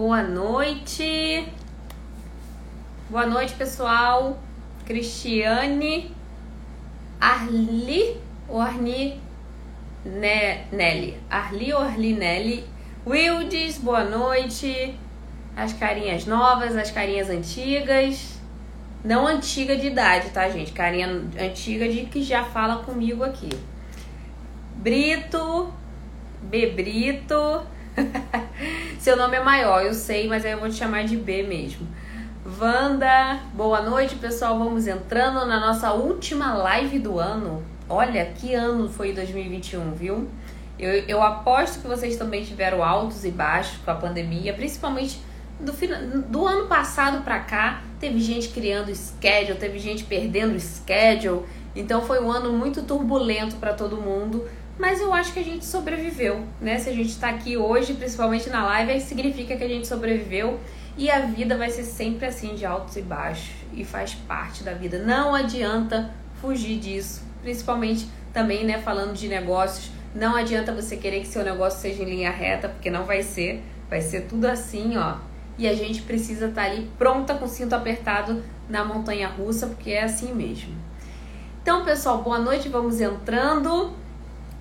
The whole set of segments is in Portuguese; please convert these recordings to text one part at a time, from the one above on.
Boa noite. Boa noite, pessoal. Cristiane, Arli ou ne, Nelly? Arli ou Arli Nelly? Wildes, boa noite. As carinhas novas, as carinhas antigas. Não antiga de idade, tá, gente? Carinha antiga de que já fala comigo aqui. Brito, Bebrito. Seu nome é maior, eu sei, mas aí eu vou te chamar de B mesmo. Wanda, boa noite, pessoal. Vamos entrando na nossa última live do ano. Olha, que ano foi 2021, viu? Eu, eu aposto que vocês também tiveram altos e baixos com a pandemia, principalmente do, do ano passado para cá. Teve gente criando schedule, teve gente perdendo schedule. Então foi um ano muito turbulento para todo mundo mas eu acho que a gente sobreviveu, né? Se a gente está aqui hoje, principalmente na live, significa que a gente sobreviveu e a vida vai ser sempre assim de altos e baixos e faz parte da vida. Não adianta fugir disso, principalmente também, né, falando de negócios, não adianta você querer que seu negócio seja em linha reta, porque não vai ser, vai ser tudo assim, ó. E a gente precisa estar tá ali pronta com o cinto apertado na montanha russa, porque é assim mesmo. Então, pessoal, boa noite, vamos entrando.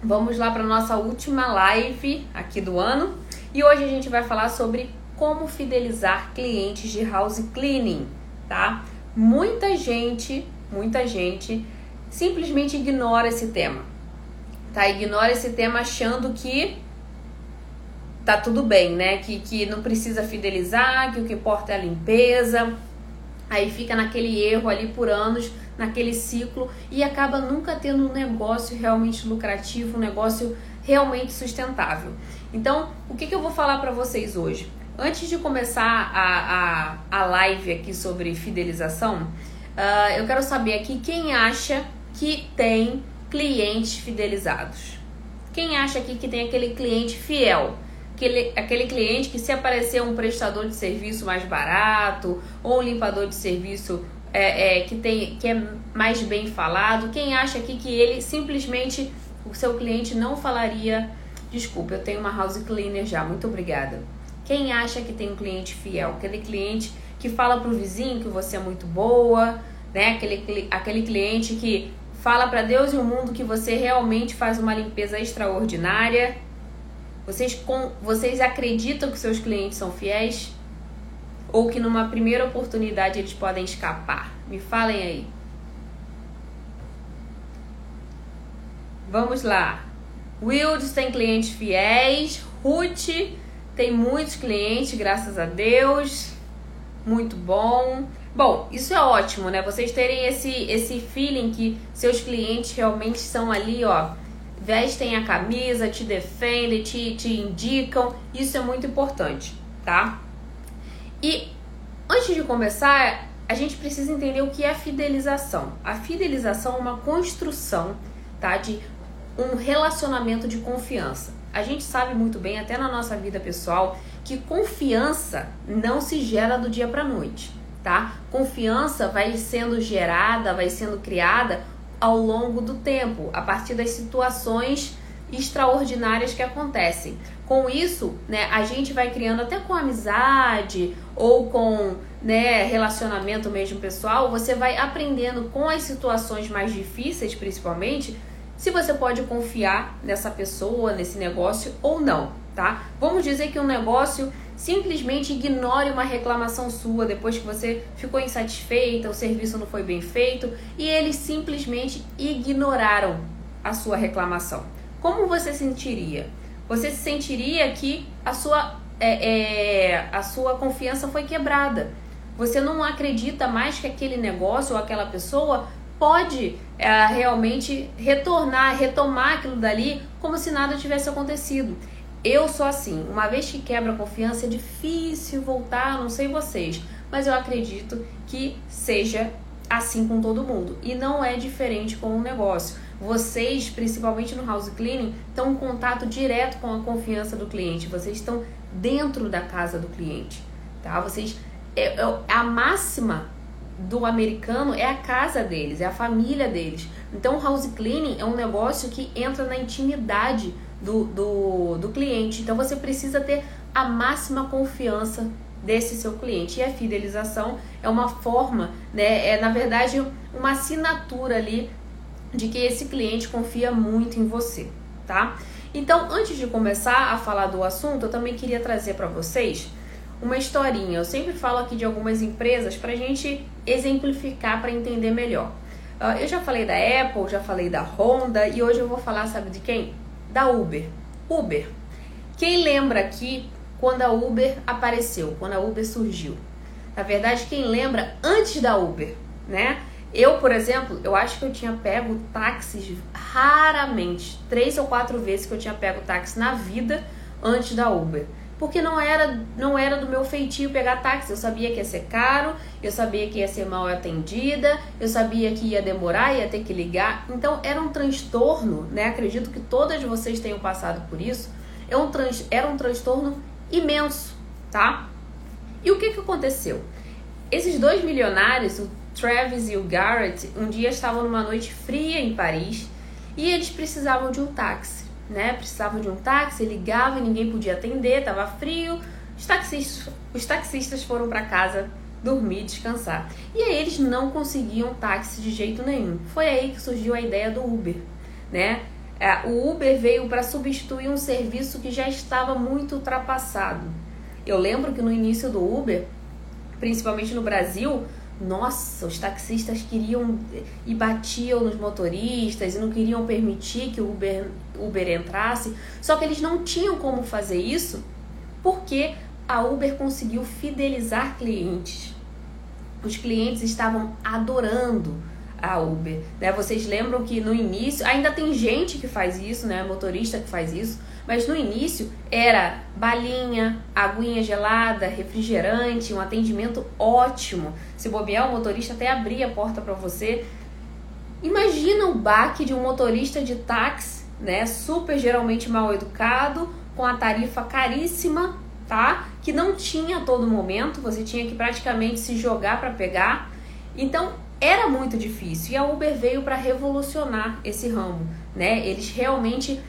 Vamos lá para nossa última live aqui do ano e hoje a gente vai falar sobre como fidelizar clientes de house cleaning, tá? Muita gente, muita gente simplesmente ignora esse tema, tá? Ignora esse tema achando que tá tudo bem, né? Que, que não precisa fidelizar, que o que importa é a limpeza. Aí fica naquele erro ali por anos naquele ciclo e acaba nunca tendo um negócio realmente lucrativo, um negócio realmente sustentável. Então, o que, que eu vou falar para vocês hoje? Antes de começar a, a, a live aqui sobre fidelização, uh, eu quero saber aqui quem acha que tem clientes fidelizados. Quem acha aqui que tem aquele cliente fiel? Aquele, aquele cliente que se aparecer um prestador de serviço mais barato ou um limpador de serviço é, é, que, tem, que é mais bem falado? Quem acha aqui que ele simplesmente, o seu cliente não falaria, desculpa, eu tenho uma house cleaner já, muito obrigada. Quem acha que tem um cliente fiel? Aquele cliente que fala pro vizinho que você é muito boa, né? Aquele, aquele cliente que fala para Deus e o mundo que você realmente faz uma limpeza extraordinária. Vocês, com, vocês acreditam que seus clientes são fiéis? Ou que numa primeira oportunidade eles podem escapar? Me falem aí. Vamos lá. Wildes tem clientes fiéis. Ruth tem muitos clientes, graças a Deus. Muito bom. Bom, isso é ótimo, né? Vocês terem esse, esse feeling que seus clientes realmente são ali, ó. Vestem a camisa, te defendem, te, te indicam. Isso é muito importante, tá? E antes de começar, a gente precisa entender o que é fidelização. A fidelização é uma construção, tá, de um relacionamento de confiança. A gente sabe muito bem, até na nossa vida pessoal, que confiança não se gera do dia para noite, tá? Confiança vai sendo gerada, vai sendo criada ao longo do tempo, a partir das situações extraordinárias que acontecem. Com isso, né, a gente vai criando até com amizade ou com né, relacionamento mesmo pessoal, você vai aprendendo com as situações mais difíceis, principalmente, se você pode confiar nessa pessoa, nesse negócio ou não, tá? Vamos dizer que um negócio simplesmente ignore uma reclamação sua depois que você ficou insatisfeita, o serviço não foi bem feito e eles simplesmente ignoraram a sua reclamação. Como você sentiria? você se sentiria que a sua, é, é, a sua confiança foi quebrada. Você não acredita mais que aquele negócio ou aquela pessoa pode é, realmente retornar, retomar aquilo dali como se nada tivesse acontecido. Eu sou assim, uma vez que quebra a confiança é difícil voltar, não sei vocês, mas eu acredito que seja assim com todo mundo e não é diferente com o negócio. Vocês, principalmente no house cleaning, estão em contato direto com a confiança do cliente. Vocês estão dentro da casa do cliente, tá? Vocês é, é, a máxima do americano é a casa deles, é a família deles. Então, o house cleaning é um negócio que entra na intimidade do, do, do cliente. Então, você precisa ter a máxima confiança desse seu cliente. E a fidelização é uma forma, né, é na verdade uma assinatura ali de que esse cliente confia muito em você, tá? Então, antes de começar a falar do assunto, eu também queria trazer para vocês uma historinha. Eu sempre falo aqui de algumas empresas para a gente exemplificar para entender melhor. Uh, eu já falei da Apple, já falei da Honda e hoje eu vou falar, sabe de quem? Da Uber. Uber. Quem lembra aqui quando a Uber apareceu, quando a Uber surgiu? Na verdade, quem lembra antes da Uber, né? Eu, por exemplo, eu acho que eu tinha pego táxis raramente, três ou quatro vezes que eu tinha pego táxi na vida antes da Uber porque não era, não era do meu feitio pegar táxi. Eu sabia que ia ser caro, eu sabia que ia ser mal atendida, eu sabia que ia demorar, ia ter que ligar. Então era um transtorno, né? Acredito que todas vocês tenham passado por isso. É um trans, era um transtorno imenso, tá? E o que, que aconteceu? Esses dois milionários, o Travis e o Garrett, um dia estavam numa noite fria em Paris e eles precisavam de um táxi né? Precisavam de um táxi, ligava e ninguém podia atender, tava frio. Os taxistas, os taxistas foram para casa dormir, descansar. E aí eles não conseguiam táxi de jeito nenhum. Foi aí que surgiu a ideia do Uber, né? É, o Uber veio para substituir um serviço que já estava muito ultrapassado. Eu lembro que no início do Uber, principalmente no Brasil, nossa, os taxistas queriam e batiam nos motoristas e não queriam permitir que o Uber, Uber entrasse. Só que eles não tinham como fazer isso porque a Uber conseguiu fidelizar clientes. Os clientes estavam adorando a Uber. Né? Vocês lembram que no início, ainda tem gente que faz isso, né? motorista que faz isso, mas no início era balinha, aguinha gelada, refrigerante, um atendimento ótimo. Se bobear, o motorista até abria a porta para você. Imagina o baque de um motorista de táxi, né? Super geralmente mal educado, com a tarifa caríssima, tá? Que não tinha a todo momento, você tinha que praticamente se jogar para pegar. Então, era muito difícil e a Uber veio para revolucionar esse ramo, né? Eles realmente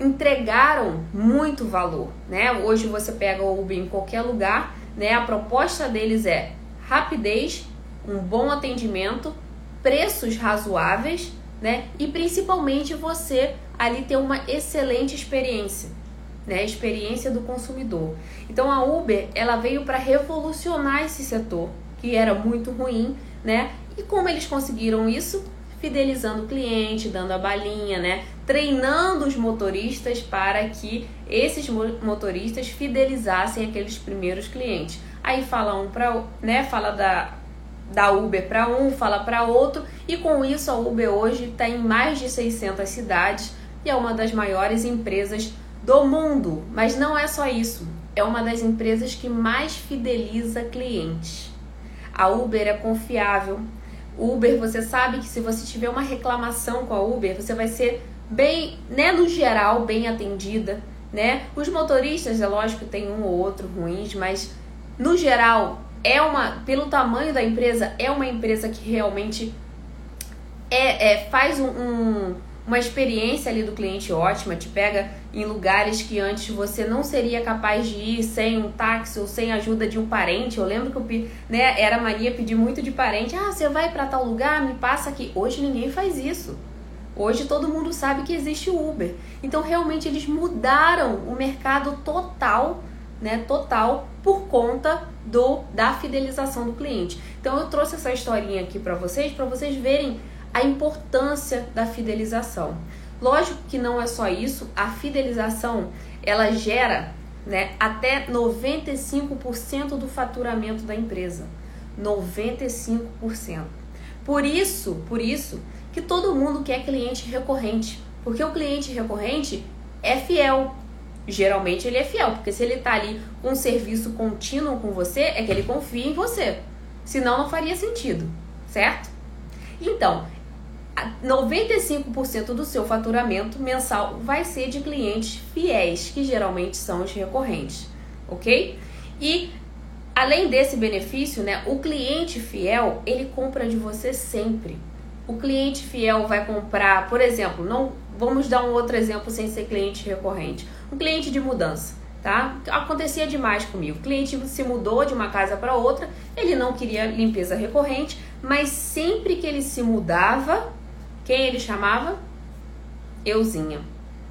entregaram muito valor, né? Hoje você pega o Uber em qualquer lugar, né? A proposta deles é rapidez, um bom atendimento, preços razoáveis, né? E principalmente você ali ter uma excelente experiência, né? Experiência do consumidor. Então a Uber, ela veio para revolucionar esse setor que era muito ruim, né? E como eles conseguiram isso? Fidelizando o cliente, dando a balinha, né? Treinando os motoristas para que esses motoristas fidelizassem aqueles primeiros clientes. Aí fala um para, né, fala da da Uber para um, fala para outro, e com isso a Uber hoje está em mais de 600 cidades e é uma das maiores empresas do mundo. Mas não é só isso, é uma das empresas que mais fideliza clientes. A Uber é confiável, Uber, você sabe que se você tiver uma reclamação com a Uber, você vai ser bem, né, no geral, bem atendida, né? Os motoristas, é lógico, tem um ou outro ruins, mas no geral é uma, pelo tamanho da empresa, é uma empresa que realmente é, é faz um, um uma experiência ali do cliente ótima, te pega em lugares que antes você não seria capaz de ir sem um táxi ou sem a ajuda de um parente. Eu lembro que né, era mania pedir muito de parente. Ah, você vai para tal lugar, me passa aqui. Hoje ninguém faz isso. Hoje todo mundo sabe que existe o Uber. Então realmente eles mudaram o mercado total, né, total por conta do da fidelização do cliente. Então eu trouxe essa historinha aqui para vocês, para vocês verem a importância da fidelização. Lógico que não é só isso, a fidelização ela gera né, até 95% do faturamento da empresa. 95%. Por isso, por isso que todo mundo quer cliente recorrente, porque o cliente recorrente é fiel. Geralmente ele é fiel, porque se ele está ali com um serviço contínuo com você, é que ele confia em você. Senão não faria sentido, certo? Então, 95% do seu faturamento mensal vai ser de clientes fiéis, que geralmente são os recorrentes, ok? E além desse benefício, né, o cliente fiel ele compra de você sempre. O cliente fiel vai comprar, por exemplo, não vamos dar um outro exemplo sem ser cliente recorrente, um cliente de mudança, tá? Acontecia demais comigo. O cliente se mudou de uma casa para outra, ele não queria limpeza recorrente, mas sempre que ele se mudava, quem ele chamava? Euzinha.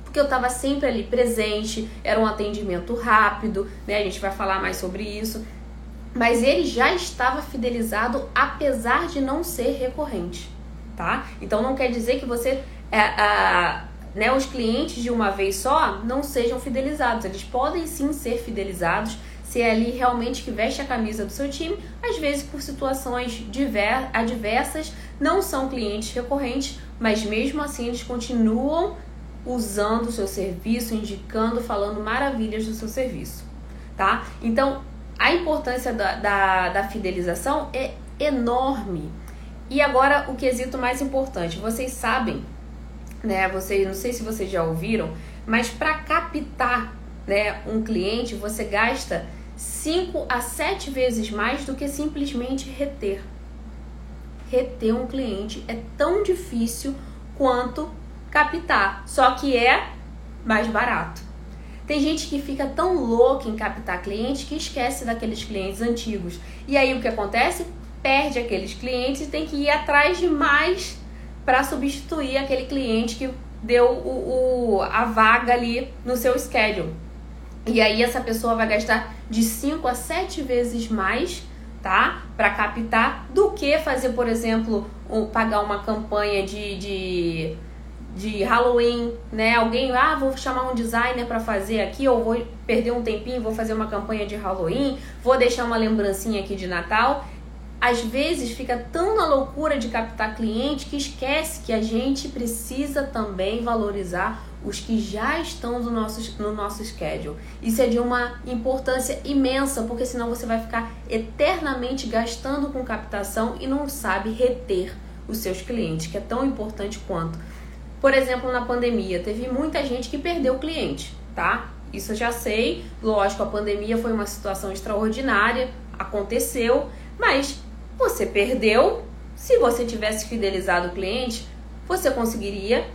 Porque eu estava sempre ali presente, era um atendimento rápido, né? A gente vai falar mais sobre isso. Mas ele já estava fidelizado apesar de não ser recorrente, tá? Então não quer dizer que você é, né, os clientes de uma vez só não sejam fidelizados. Eles podem sim ser fidelizados se é ali realmente que veste a camisa do seu time, às vezes por situações adversas, não são clientes recorrentes, mas mesmo assim eles continuam usando o seu serviço, indicando, falando maravilhas do seu serviço, tá? Então, a importância da, da, da fidelização é enorme. E agora, o quesito mais importante, vocês sabem né? Vocês, não sei se vocês já ouviram, mas para captar, né, um cliente, você gasta 5 a 7 vezes mais do que simplesmente reter. Reter um cliente é tão difícil quanto captar, só que é mais barato. Tem gente que fica tão louca em captar clientes que esquece daqueles clientes antigos. E aí o que acontece? Perde aqueles clientes e tem que ir atrás de mais para substituir aquele cliente que deu o, o, a vaga ali no seu schedule. E aí essa pessoa vai gastar de 5 a 7 vezes mais, tá? Para captar do que fazer, por exemplo, um, pagar uma campanha de, de, de Halloween, né? Alguém, ah, vou chamar um designer para fazer aqui, ou vou perder um tempinho, vou fazer uma campanha de Halloween, vou deixar uma lembrancinha aqui de Natal às vezes fica tão na loucura de captar cliente que esquece que a gente precisa também valorizar os que já estão no nosso, no nosso schedule. Isso é de uma importância imensa, porque senão você vai ficar eternamente gastando com captação e não sabe reter os seus clientes, que é tão importante quanto. Por exemplo, na pandemia, teve muita gente que perdeu o cliente, tá? Isso eu já sei. Lógico, a pandemia foi uma situação extraordinária, aconteceu, mas você perdeu. Se você tivesse fidelizado o cliente, você conseguiria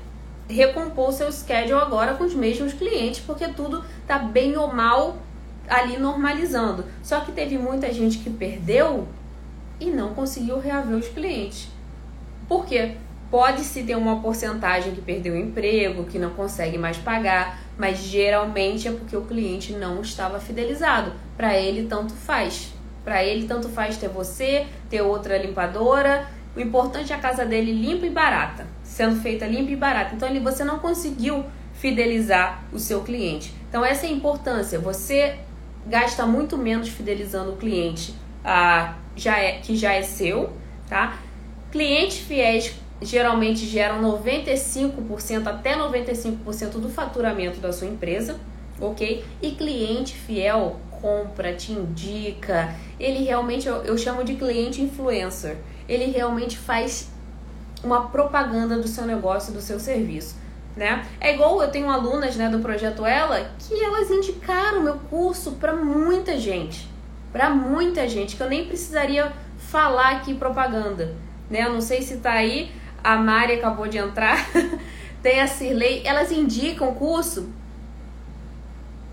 recompor seu schedule agora com os mesmos clientes, porque tudo tá bem ou mal ali normalizando. Só que teve muita gente que perdeu e não conseguiu reaver os clientes. Por quê? Pode-se ter uma porcentagem que perdeu o emprego, que não consegue mais pagar, mas geralmente é porque o cliente não estava fidelizado. Para ele, tanto faz. Para ele, tanto faz ter você, ter outra limpadora. O importante é a casa dele limpa e barata, sendo feita limpa e barata. Então, você não conseguiu fidelizar o seu cliente. Então, essa é a importância. Você gasta muito menos fidelizando o cliente ah, já é, que já é seu, tá? Clientes fiéis geralmente geram 95% até 95% do faturamento da sua empresa, ok? E cliente fiel compra, te indica. Ele realmente, eu, eu chamo de cliente influencer. Ele realmente faz uma propaganda do seu negócio, do seu serviço. Né? É igual eu tenho alunas né, do projeto Ela que elas indicaram meu curso para muita gente, para muita gente que eu nem precisaria falar aqui propaganda, né? Eu não sei se tá aí, a Mari acabou de entrar, tem a Cirlei, elas indicam o curso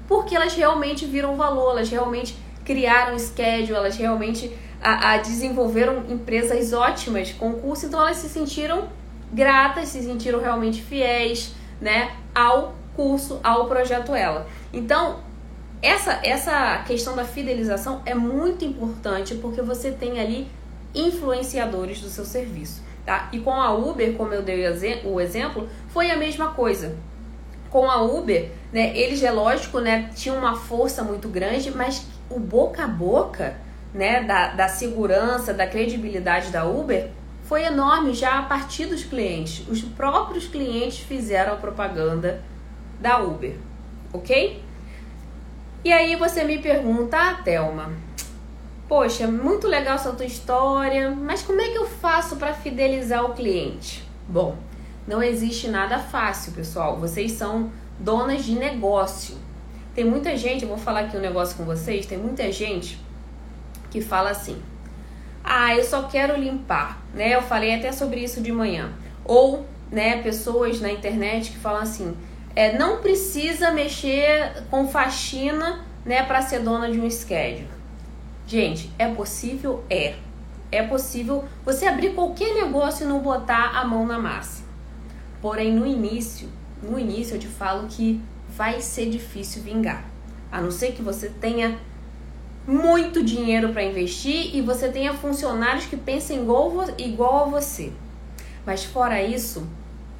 porque elas realmente viram valor, elas realmente criaram schedule, elas realmente a, a desenvolveram empresas ótimas com o curso, então elas se sentiram gratas, se sentiram realmente fiéis, né, ao curso, ao projeto Ela. Então, essa essa questão da fidelização é muito importante porque você tem ali influenciadores do seu serviço, tá? E com a Uber, como eu dei o exemplo, foi a mesma coisa com a Uber, né, eles é lógico, né, tinham uma força muito grande, mas o boca a boca, né, da, da segurança, da credibilidade da Uber foi enorme já a partir dos clientes. Os próprios clientes fizeram a propaganda da Uber, ok? E aí você me pergunta, ah, Thelma, poxa, muito legal essa tua história, mas como é que eu faço para fidelizar o cliente? Bom, não existe nada fácil, pessoal. Vocês são donas de negócio. Tem muita gente, eu vou falar aqui um negócio com vocês, tem muita gente que fala assim: "Ah, eu só quero limpar", né? Eu falei até sobre isso de manhã. Ou, né, pessoas na internet que falam assim: é, não precisa mexer com faxina né, para ser dona de um schedule. Gente, é possível? É. É possível você abrir qualquer negócio e não botar a mão na massa. Porém, no início, no início eu te falo que vai ser difícil vingar. A não ser que você tenha muito dinheiro para investir e você tenha funcionários que pensem igual, igual a você. Mas fora isso,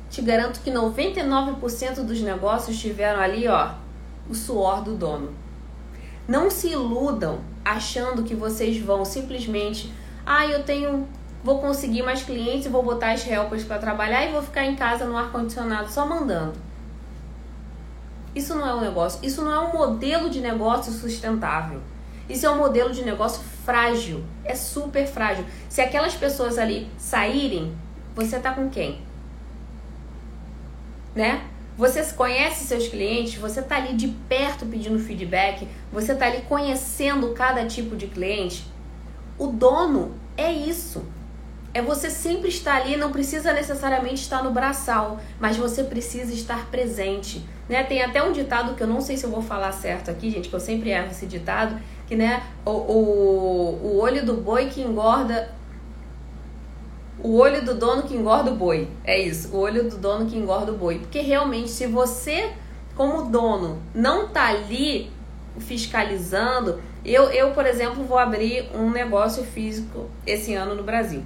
te garanto que 99% dos negócios tiveram ali, ó, o suor do dono. Não se iludam achando que vocês vão simplesmente, ah, eu tenho, vou conseguir mais clientes, vou botar as helpers para trabalhar e vou ficar em casa no ar condicionado só mandando. Isso não é um negócio, isso não é um modelo de negócio sustentável. Isso é um modelo de negócio frágil, é super frágil. Se aquelas pessoas ali saírem, você tá com quem? Né? Você conhece seus clientes, você tá ali de perto pedindo feedback, você tá ali conhecendo cada tipo de cliente. O dono é isso. É você sempre estar ali, não precisa necessariamente estar no braçal, mas você precisa estar presente. Né? Tem até um ditado que eu não sei se eu vou falar certo aqui, gente, que eu sempre erro esse ditado, que né, o, o, o olho do boi que engorda. O olho do dono que engorda o boi. É isso, o olho do dono que engorda o boi. Porque realmente, se você, como dono, não tá ali fiscalizando, eu, eu, por exemplo, vou abrir um negócio físico esse ano no Brasil.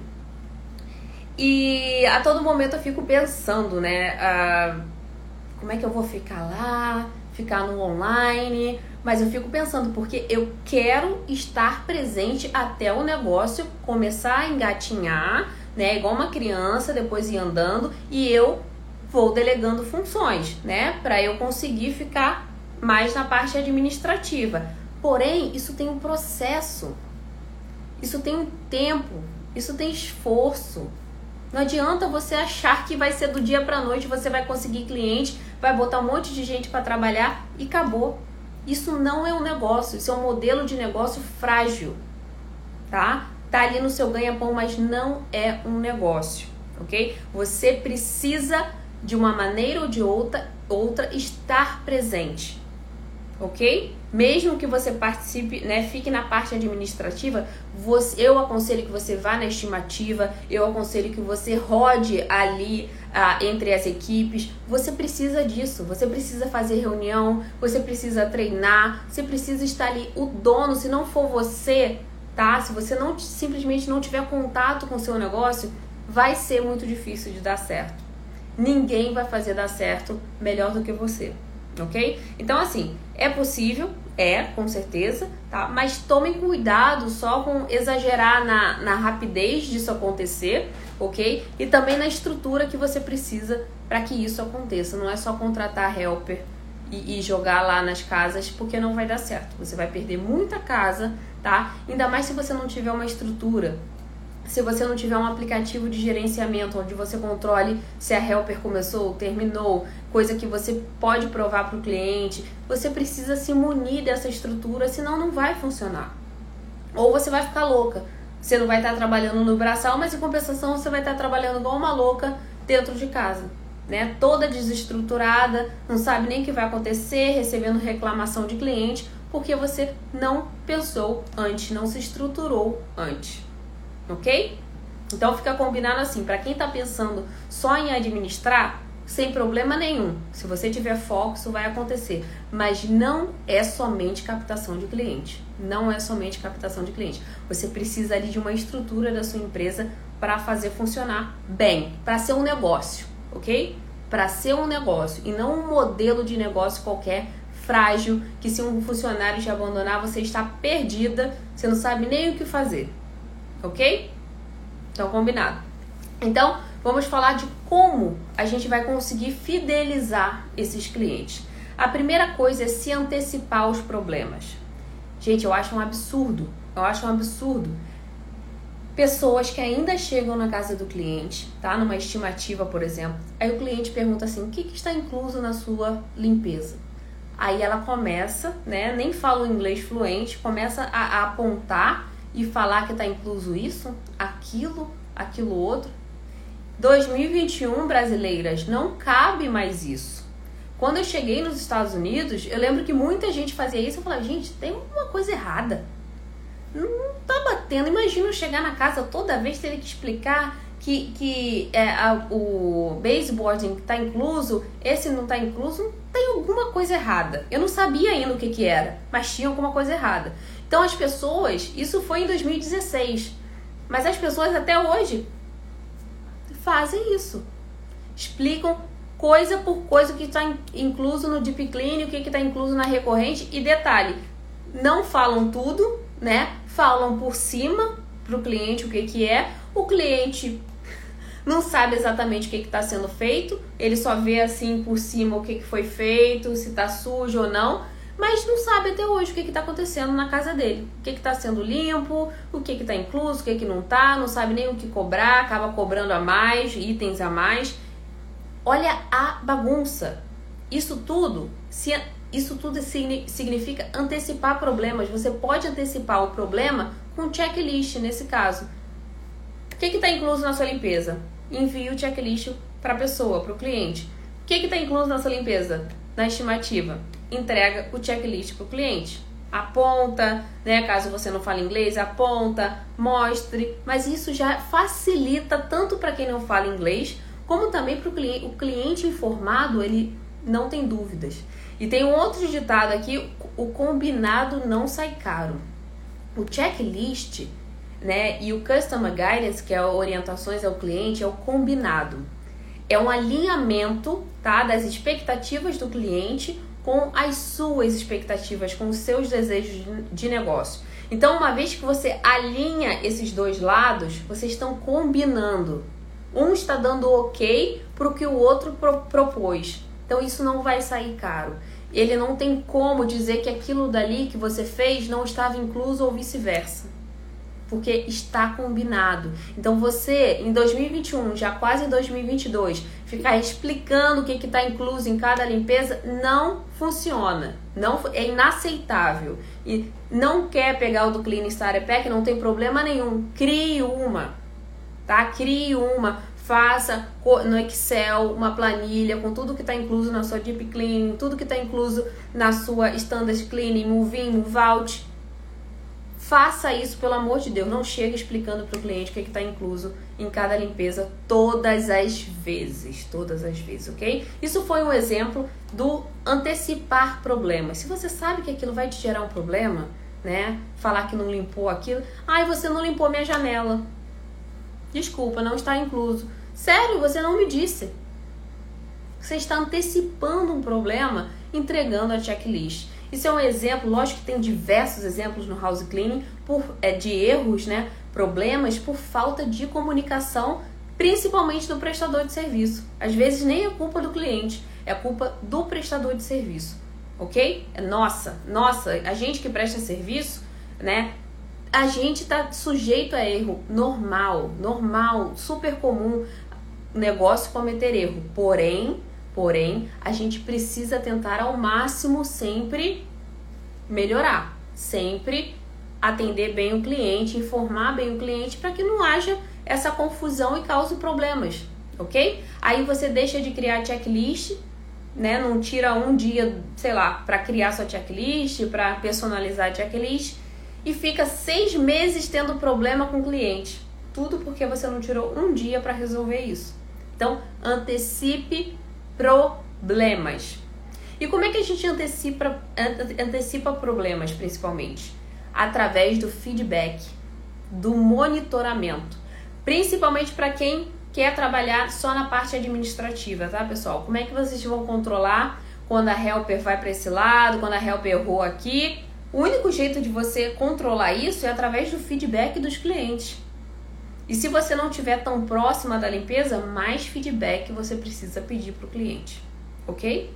E a todo momento eu fico pensando, né? Ah, como é que eu vou ficar lá? Ficar no online? Mas eu fico pensando, porque eu quero estar presente até o negócio começar a engatinhar, né? Igual uma criança, depois ir andando, e eu vou delegando funções, né? Para eu conseguir ficar mais na parte administrativa. Porém, isso tem um processo, isso tem um tempo, isso tem esforço. Não adianta você achar que vai ser do dia para noite, você vai conseguir cliente, vai botar um monte de gente para trabalhar e acabou. Isso não é um negócio, isso é um modelo de negócio frágil, tá? Tá ali no seu ganha-pão, mas não é um negócio, ok? Você precisa de uma maneira ou de outra, outra estar presente ok? Mesmo que você participe, né, fique na parte administrativa, você, eu aconselho que você vá na estimativa, eu aconselho que você rode ali ah, entre as equipes. Você precisa disso, você precisa fazer reunião, você precisa treinar, você precisa estar ali. O dono, se não for você, tá? Se você não simplesmente não tiver contato com o seu negócio, vai ser muito difícil de dar certo. Ninguém vai fazer dar certo melhor do que você ok? Então, assim, é possível, é, com certeza, tá? Mas tomem cuidado só com exagerar na, na rapidez disso acontecer, ok? E também na estrutura que você precisa para que isso aconteça. Não é só contratar helper e, e, jogar lá nas casas, porque não vai dar certo. Você vai perder muita casa, tá? Ainda mais se você não tiver uma estrutura se você não tiver um aplicativo de gerenciamento onde você controle se a helper começou ou terminou, coisa que você pode provar para o cliente, você precisa se munir dessa estrutura, senão não vai funcionar. Ou você vai ficar louca. Você não vai estar trabalhando no braçal, mas em compensação você vai estar trabalhando igual uma louca dentro de casa. Né? Toda desestruturada, não sabe nem o que vai acontecer, recebendo reclamação de cliente, porque você não pensou antes, não se estruturou antes ok? Então fica combinado assim, para quem está pensando só em administrar, sem problema nenhum. Se você tiver foco, isso vai acontecer. Mas não é somente captação de cliente. Não é somente captação de cliente. Você precisa ali de uma estrutura da sua empresa para fazer funcionar bem, para ser um negócio, ok? Para ser um negócio e não um modelo de negócio qualquer frágil que se um funcionário te abandonar, você está perdida, você não sabe nem o que fazer ok? Então, combinado. Então, vamos falar de como a gente vai conseguir fidelizar esses clientes. A primeira coisa é se antecipar aos problemas. Gente, eu acho um absurdo. Eu acho um absurdo. Pessoas que ainda chegam na casa do cliente, tá? Numa estimativa, por exemplo. Aí o cliente pergunta assim: o que, que está incluso na sua limpeza? Aí ela começa, né? Nem fala o inglês fluente, começa a, a apontar e falar que está incluso isso, aquilo, aquilo outro. 2021, brasileiras, não cabe mais isso. Quando eu cheguei nos Estados Unidos, eu lembro que muita gente fazia isso. Eu falava, gente, tem uma coisa errada. Não tá batendo. Imagina eu chegar na casa toda vez ter que explicar que, que é, a, o baseboarding está incluso, esse não está incluso. Tem alguma coisa errada. Eu não sabia ainda o que, que era, mas tinha alguma coisa errada. Então as pessoas, isso foi em 2016, mas as pessoas até hoje fazem isso. Explicam coisa por coisa que está incluso no Deep Clean, o que está incluso na recorrente. E detalhe, não falam tudo, né? Falam por cima para o cliente o que, que é. O cliente não sabe exatamente o que está sendo feito, ele só vê assim por cima o que, que foi feito, se está sujo ou não, mas não sabe até hoje o que está acontecendo na casa dele. O que está sendo limpo, o que está incluso, o que, que não está, não sabe nem o que cobrar, acaba cobrando a mais, itens a mais. Olha a bagunça. Isso tudo, se, isso tudo significa antecipar problemas. Você pode antecipar o problema com checklist nesse caso. O que está incluso na sua limpeza? Envie o checklist para a pessoa, para o cliente. O que está incluso na sua limpeza? Na estimativa, entrega o checklist para o cliente. Aponta, né? Caso você não fale inglês, aponta, mostre. Mas isso já facilita tanto para quem não fala inglês como também para o cliente, o cliente informado, ele não tem dúvidas. E tem um outro ditado aqui, o combinado não sai caro. O checklist, né, e o customer guidance, que é orientações ao cliente, é o combinado. É um alinhamento, tá, das expectativas do cliente com as suas expectativas, com os seus desejos de negócio. Então, uma vez que você alinha esses dois lados, vocês estão combinando, um está dando ok para o que o outro pro propôs. Então isso não vai sair caro. Ele não tem como dizer que aquilo dali que você fez não estava incluso ou vice-versa. Porque está combinado. Então você, em 2021, já quase em 2022, ficar explicando o que está incluso em cada limpeza não funciona. Não, é inaceitável. E não quer pegar o do Clean Pack, não tem problema nenhum. Crie uma tá? Crie uma, faça no Excel uma planilha com tudo que está incluso na sua Deep Cleaning, tudo que está incluso na sua Standard Cleaning, Move In, Move Out. Faça isso, pelo amor de Deus. Não chega explicando para o cliente o que está incluso em cada limpeza todas as vezes. Todas as vezes, ok? Isso foi um exemplo do antecipar problemas. Se você sabe que aquilo vai te gerar um problema, né? Falar que não limpou aquilo. Ai, você não limpou minha janela. Desculpa, não está incluso. Sério, você não me disse. Você está antecipando um problema entregando a checklist. Isso é um exemplo, lógico que tem diversos exemplos no house cleaning por, é, de erros, né? Problemas por falta de comunicação, principalmente do prestador de serviço. Às vezes nem é culpa do cliente, é culpa do prestador de serviço, ok? É nossa, nossa, a gente que presta serviço, né? a gente está sujeito a erro normal, normal, super comum negócio cometer erro. Porém, porém, a gente precisa tentar ao máximo sempre melhorar, sempre atender bem o cliente, informar bem o cliente para que não haja essa confusão e cause problemas, ok? Aí você deixa de criar checklist, né? Não tira um dia, sei lá, para criar sua checklist, para personalizar a checklist e fica seis meses tendo problema com o cliente. Tudo porque você não tirou um dia para resolver isso. Então, antecipe problemas. E como é que a gente antecipa, antecipa problemas, principalmente? Através do feedback, do monitoramento. Principalmente para quem quer trabalhar só na parte administrativa, tá, pessoal? Como é que vocês vão controlar quando a helper vai para esse lado, quando a helper errou aqui? O único jeito de você controlar isso é através do feedback dos clientes. E se você não estiver tão próxima da limpeza, mais feedback você precisa pedir para o cliente, ok?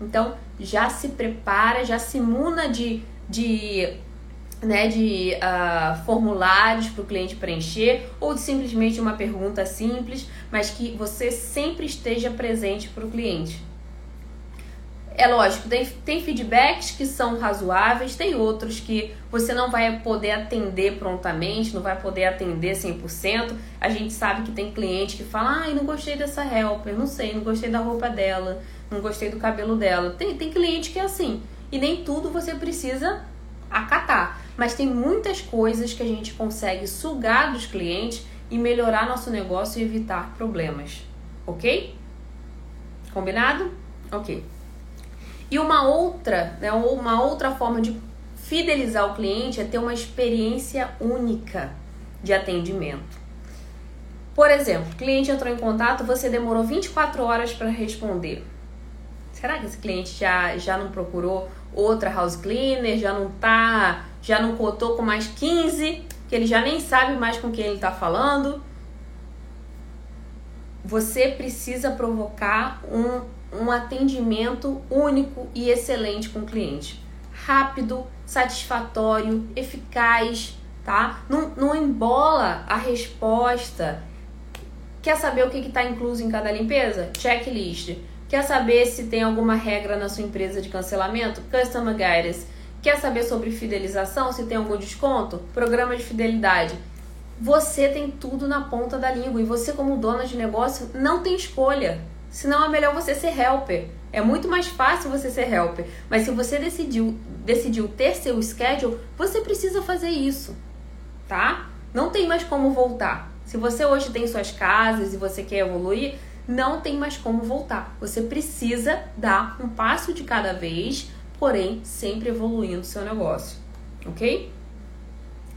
Então já se prepara, já se muna de, de, né, de uh, formulários para o cliente preencher ou de simplesmente uma pergunta simples, mas que você sempre esteja presente para o cliente é lógico, tem, tem feedbacks que são razoáveis, tem outros que você não vai poder atender prontamente, não vai poder atender 100%. A gente sabe que tem cliente que fala: ai, não gostei dessa helper, não sei, não gostei da roupa dela, não gostei do cabelo dela. Tem, tem cliente que é assim. E nem tudo você precisa acatar. Mas tem muitas coisas que a gente consegue sugar dos clientes e melhorar nosso negócio e evitar problemas. Ok? Combinado? Ok. E uma outra, né, uma outra forma de fidelizar o cliente é ter uma experiência única de atendimento. Por exemplo, o cliente entrou em contato, você demorou 24 horas para responder. Será que esse cliente já, já não procurou outra house cleaner, já não tá, já não cotou com mais 15, que ele já nem sabe mais com quem ele está falando? Você precisa provocar um, um atendimento único e excelente com o cliente. Rápido, satisfatório, eficaz, tá? Não, não embola a resposta. Quer saber o que está incluso em cada limpeza? Checklist. Quer saber se tem alguma regra na sua empresa de cancelamento? Customer Guidance. Quer saber sobre fidelização? Se tem algum desconto? Programa de fidelidade. Você tem tudo na ponta da língua e você, como dona de negócio, não tem escolha. Senão é melhor você ser helper. É muito mais fácil você ser helper. Mas se você decidiu, decidiu ter seu schedule, você precisa fazer isso. Tá? Não tem mais como voltar. Se você hoje tem suas casas e você quer evoluir, não tem mais como voltar. Você precisa dar um passo de cada vez, porém sempre evoluindo seu negócio, ok?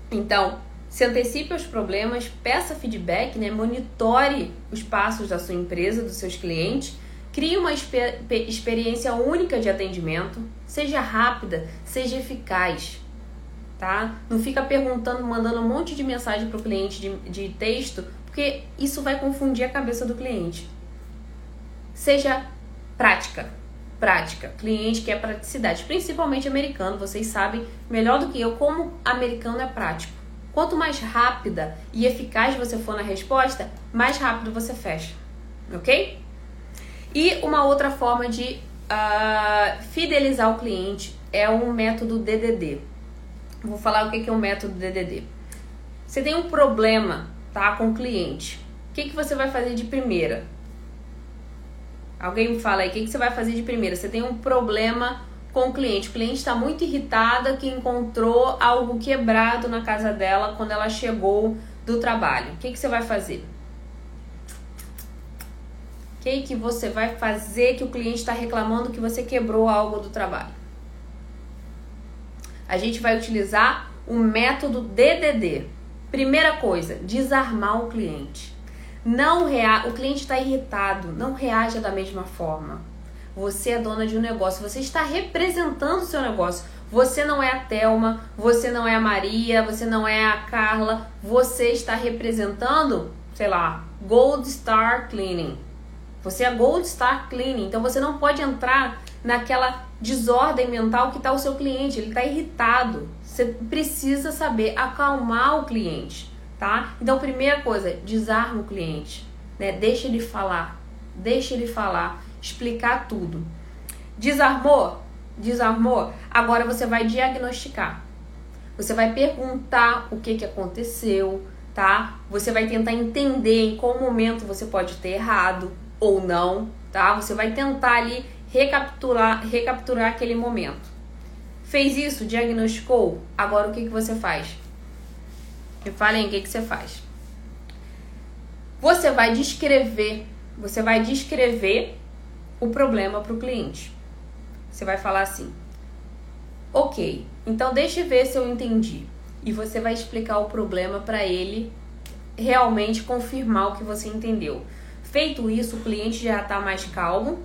Então, se antecipe aos problemas, peça feedback, né? monitore os passos da sua empresa, dos seus clientes, crie uma exper experiência única de atendimento, seja rápida, seja eficaz. Tá? Não fica perguntando, mandando um monte de mensagem para o cliente de, de texto, porque isso vai confundir a cabeça do cliente. Seja prática. Prática. Cliente que é praticidade, principalmente americano. Vocês sabem melhor do que eu como americano é prático. Quanto mais rápida e eficaz você for na resposta, mais rápido você fecha. Ok? E uma outra forma de uh, fidelizar o cliente é um método DDD. Vou falar o que é um método DDD. Você tem um problema tá, com o cliente. O que, que você vai fazer de primeira? Alguém me fala aí, o que, que você vai fazer de primeira? Você tem um problema com o cliente. O cliente está muito irritada que encontrou algo quebrado na casa dela quando ela chegou do trabalho. O que, que você vai fazer? O que, que você vai fazer que o cliente está reclamando que você quebrou algo do trabalho? A gente vai utilizar o método DDD. Primeira coisa, desarmar o cliente. Não rea... O cliente está irritado, não reaja da mesma forma. Você é dona de um negócio, você está representando o seu negócio. Você não é a Thelma, você não é a Maria, você não é a Carla, você está representando, sei lá, Gold Star Cleaning. Você é Gold Star Cleaning, então você não pode entrar naquela desordem mental que está o seu cliente, ele está irritado. Você precisa saber acalmar o cliente tá? Então, primeira coisa, desarma o cliente, né? Deixa ele falar, deixa ele falar, explicar tudo. Desarmou? Desarmou? Agora você vai diagnosticar. Você vai perguntar o que, que aconteceu, tá? Você vai tentar entender em qual momento você pode ter errado ou não, tá? Você vai tentar ali recapturar, recapturar aquele momento. Fez isso, diagnosticou, agora o que, que você faz? Me falem o que, que você faz. Você vai descrever, você vai descrever o problema para o cliente. Você vai falar assim: Ok, então deixa eu ver se eu entendi. E você vai explicar o problema para ele realmente confirmar o que você entendeu. Feito isso, o cliente já está mais calmo.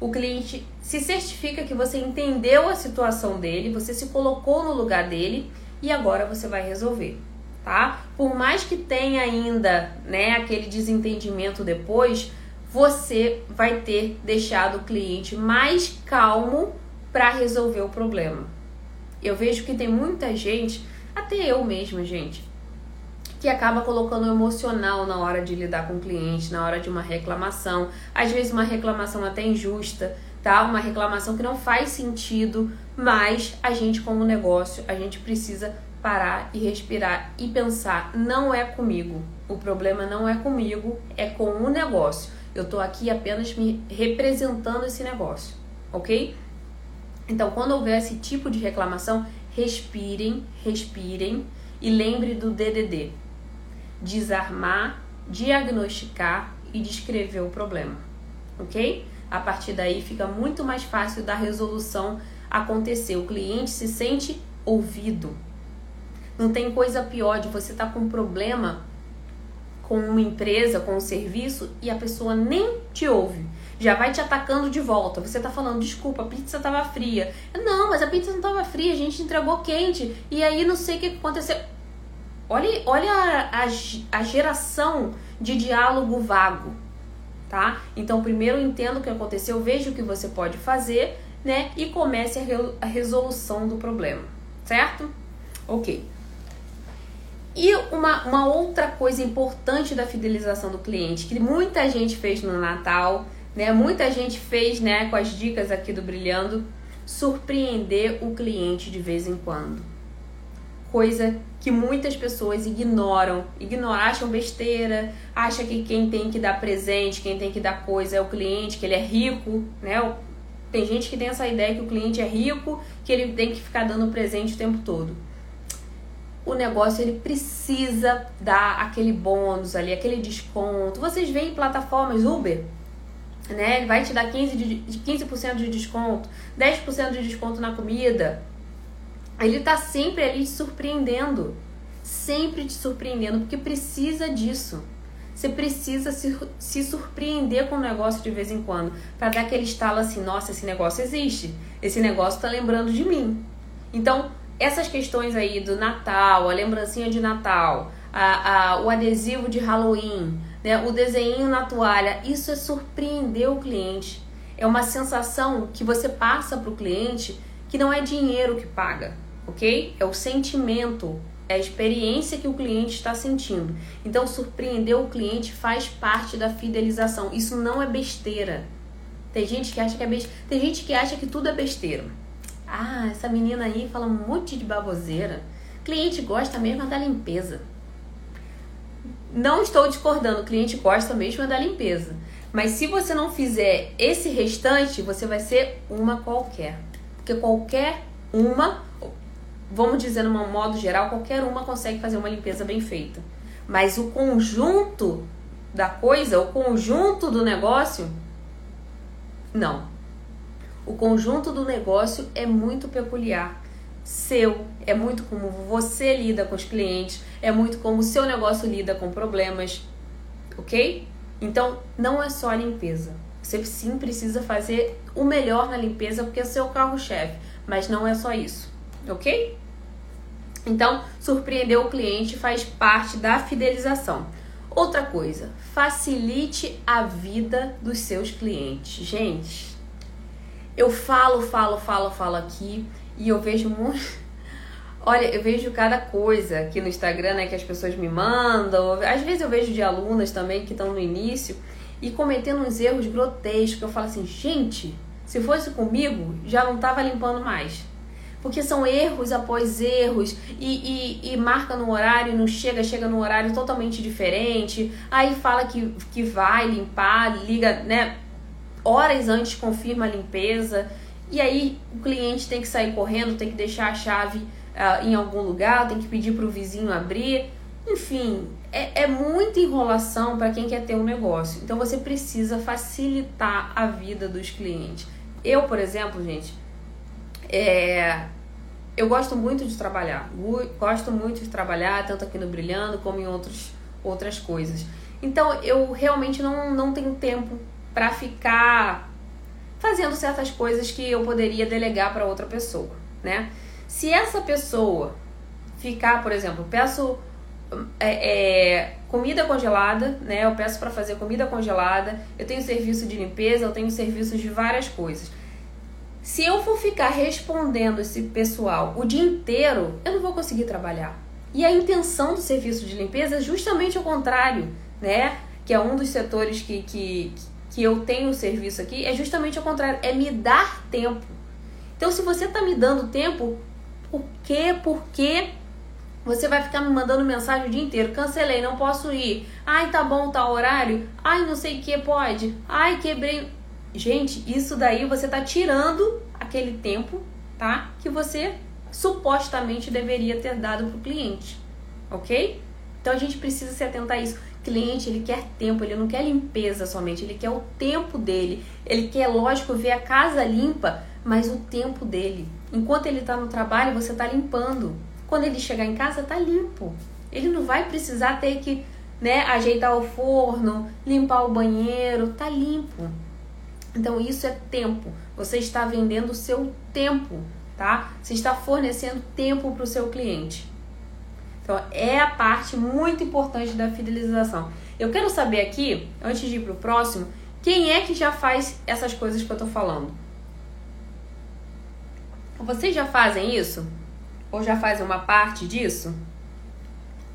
O cliente se certifica que você entendeu a situação dele, você se colocou no lugar dele e agora você vai resolver tá? Por mais que tenha ainda, né, aquele desentendimento depois, você vai ter deixado o cliente mais calmo para resolver o problema. Eu vejo que tem muita gente, até eu mesma, gente, que acaba colocando emocional na hora de lidar com o cliente, na hora de uma reclamação, às vezes uma reclamação até injusta, tá? Uma reclamação que não faz sentido, mas a gente como negócio, a gente precisa parar e respirar e pensar, não é comigo. O problema não é comigo, é com o negócio. Eu tô aqui apenas me representando esse negócio, OK? Então, quando houver esse tipo de reclamação, respirem, respirem e lembre do DDD. Desarmar, diagnosticar e descrever o problema. OK? A partir daí fica muito mais fácil da resolução acontecer. O cliente se sente ouvido. Não tem coisa pior de você estar tá com um problema com uma empresa, com um serviço e a pessoa nem te ouve. Já vai te atacando de volta. Você tá falando, desculpa, a pizza tava fria. Não, mas a pizza não tava fria, a gente entregou quente. E aí não sei o que aconteceu. Olha, olha a, a, a geração de diálogo vago, tá? Então, primeiro entenda o que aconteceu, veja o que você pode fazer, né? E comece a, re, a resolução do problema, certo? Ok. E uma, uma outra coisa importante da fidelização do cliente, que muita gente fez no Natal, né? Muita gente fez, né, com as dicas aqui do Brilhando, surpreender o cliente de vez em quando. Coisa que muitas pessoas ignoram, ignoram, acham besteira, acham que quem tem que dar presente, quem tem que dar coisa é o cliente, que ele é rico, né? Tem gente que tem essa ideia que o cliente é rico, que ele tem que ficar dando presente o tempo todo o negócio ele precisa dar aquele bônus ali, aquele desconto. Vocês veem plataformas Uber, né? Ele vai te dar 15%, de, 15 de desconto, 10% de desconto na comida. Ele tá sempre ali te surpreendendo. Sempre te surpreendendo, porque precisa disso. Você precisa se, se surpreender com o negócio de vez em quando. para dar aquele estalo assim: nossa, esse negócio existe. Esse negócio tá lembrando de mim. Então, essas questões aí do Natal, a lembrancinha de Natal, a, a, o adesivo de Halloween, né, o desenho na toalha, isso é surpreender o cliente. É uma sensação que você passa para o cliente que não é dinheiro que paga, ok? É o sentimento, é a experiência que o cliente está sentindo. Então, surpreender o cliente faz parte da fidelização. Isso não é besteira. Tem gente que acha que é besteira. Tem gente que acha que tudo é besteira. Ah, essa menina aí fala um monte de baboseira. O cliente gosta mesmo da limpeza. Não estou discordando, o cliente gosta mesmo da limpeza. Mas se você não fizer esse restante, você vai ser uma qualquer. Porque qualquer uma, vamos dizer num modo geral, qualquer uma consegue fazer uma limpeza bem feita. Mas o conjunto da coisa, o conjunto do negócio, não. O conjunto do negócio é muito peculiar. Seu, é muito como você lida com os clientes, é muito como o seu negócio lida com problemas, ok? Então, não é só a limpeza. Você sim precisa fazer o melhor na limpeza porque é seu carro-chefe, mas não é só isso, ok? Então, surpreender o cliente faz parte da fidelização. Outra coisa, facilite a vida dos seus clientes. Gente, eu falo, falo, falo, falo aqui e eu vejo muito. Olha, eu vejo cada coisa aqui no Instagram, né, que as pessoas me mandam. Às vezes eu vejo de alunas também que estão no início e cometendo uns erros grotescos. Eu falo assim, gente, se fosse comigo, já não tava limpando mais. Porque são erros após erros e, e, e marca no horário, não chega, chega no horário totalmente diferente. Aí fala que, que vai limpar, liga, né? Horas antes confirma a limpeza. E aí o cliente tem que sair correndo, tem que deixar a chave uh, em algum lugar, tem que pedir para o vizinho abrir. Enfim, é, é muita enrolação para quem quer ter um negócio. Então você precisa facilitar a vida dos clientes. Eu, por exemplo, gente, é, eu gosto muito de trabalhar. Gosto muito de trabalhar, tanto aqui no Brilhando como em outros, outras coisas. Então eu realmente não, não tenho tempo para ficar fazendo certas coisas que eu poderia delegar para outra pessoa, né? Se essa pessoa ficar, por exemplo, peço é, é, comida congelada, né? Eu peço para fazer comida congelada, eu tenho serviço de limpeza, eu tenho serviços de várias coisas. Se eu for ficar respondendo esse pessoal o dia inteiro, eu não vou conseguir trabalhar. E a intenção do serviço de limpeza é justamente o contrário, né? Que é um dos setores que, que, que eu tenho o serviço aqui é justamente ao contrário, é me dar tempo. Então, se você está me dando tempo, por quê? Por quê? Você vai ficar me mandando mensagem o dia inteiro. Cancelei, não posso ir. Ai, tá bom, tá horário. Ai, não sei o que pode. Ai, quebrei. Gente, isso daí você tá tirando aquele tempo, tá? Que você supostamente deveria ter dado pro cliente. Ok? Então a gente precisa se atentar a isso. Cliente, ele quer tempo, ele não quer limpeza somente, ele quer o tempo dele. Ele quer, lógico, ver a casa limpa, mas o tempo dele. Enquanto ele está no trabalho, você está limpando. Quando ele chegar em casa, tá limpo. Ele não vai precisar ter que né, ajeitar o forno, limpar o banheiro, tá limpo. Então isso é tempo. Você está vendendo o seu tempo, tá? Você está fornecendo tempo para o seu cliente. Então é a parte muito importante da fidelização. Eu quero saber aqui, antes de ir para o próximo, quem é que já faz essas coisas que eu tô falando? Vocês já fazem isso? ou já faz uma parte disso?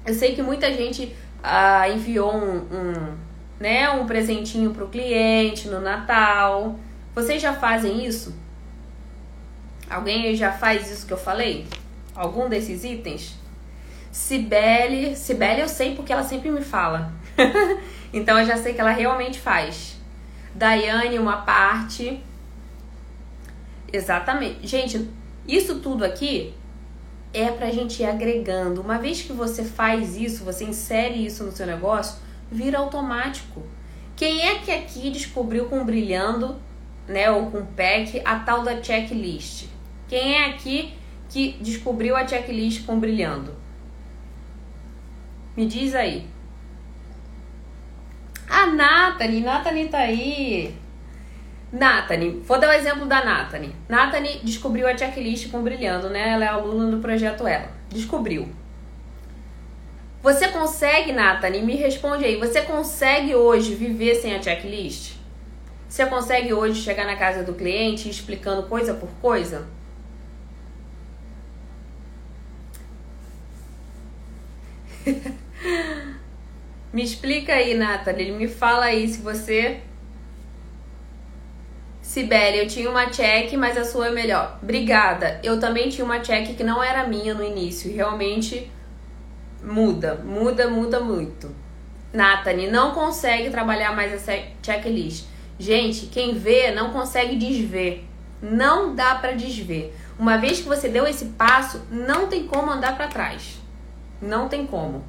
Eu sei que muita gente ah, enviou um, um, né, um presentinho para o cliente no Natal. Vocês já fazem isso? Alguém já faz isso que eu falei? Algum desses itens? Cibele, Cibele eu sei porque ela sempre me fala. então eu já sei que ela realmente faz. Daiane, uma parte. Exatamente. Gente, isso tudo aqui é para a gente ir agregando. Uma vez que você faz isso, você insere isso no seu negócio, vira automático. Quem é que aqui descobriu com Brilhando, né, ou com PEC, a tal da checklist? Quem é aqui que descobriu a checklist com Brilhando? Me diz aí. A Nathalie, Nathalie tá aí. Nathalie, vou dar o exemplo da Nathalie. Nathalie descobriu a checklist com Brilhando, né? Ela é aluna do projeto Ela. Descobriu. Você consegue, Nathalie, me responde aí, você consegue hoje viver sem a checklist? Você consegue hoje chegar na casa do cliente explicando coisa por coisa? me explica aí, Nathalie, me fala aí se você Sibeli, eu tinha uma check, mas a sua é melhor. Obrigada. Eu também tinha uma check que não era minha no início. Realmente muda, muda, muda muito. Nathalie, não consegue trabalhar mais essa checklist. Gente, quem vê não consegue desver. Não dá para desver. Uma vez que você deu esse passo, não tem como andar para trás. Não tem como.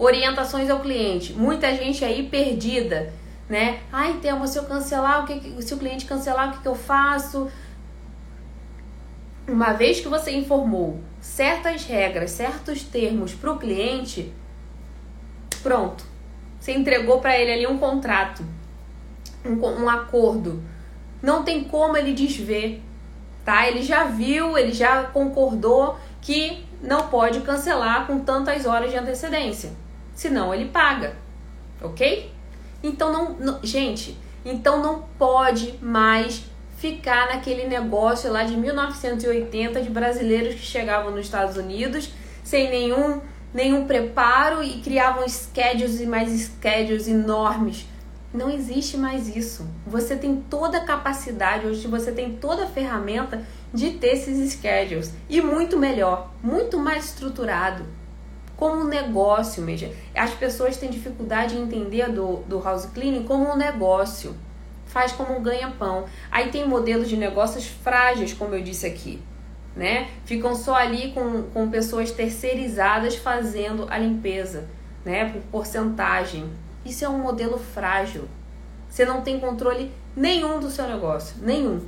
Orientações ao cliente. Muita gente aí perdida né? Ai, Thelma, se eu cancelar, o que, se o cliente cancelar, o que, que eu faço? Uma vez que você informou certas regras, certos termos para o cliente, pronto. Você entregou para ele ali um contrato, um, um acordo. Não tem como ele desver, tá? Ele já viu, ele já concordou que não pode cancelar com tantas horas de antecedência. Senão ele paga, ok? Então não, não, gente, então não pode mais ficar naquele negócio lá de 1980 de brasileiros que chegavam nos Estados Unidos sem nenhum nenhum preparo e criavam schedules e mais schedules enormes. Não existe mais isso. Você tem toda a capacidade, hoje você tem toda a ferramenta de ter esses schedules e muito melhor, muito mais estruturado como um negócio mesmo. As pessoas têm dificuldade em entender do, do house cleaning como um negócio. Faz como um ganha-pão. Aí tem modelos de negócios frágeis, como eu disse aqui. Né? Ficam só ali com, com pessoas terceirizadas fazendo a limpeza, né? Por porcentagem. Isso é um modelo frágil. Você não tem controle nenhum do seu negócio. Nenhum.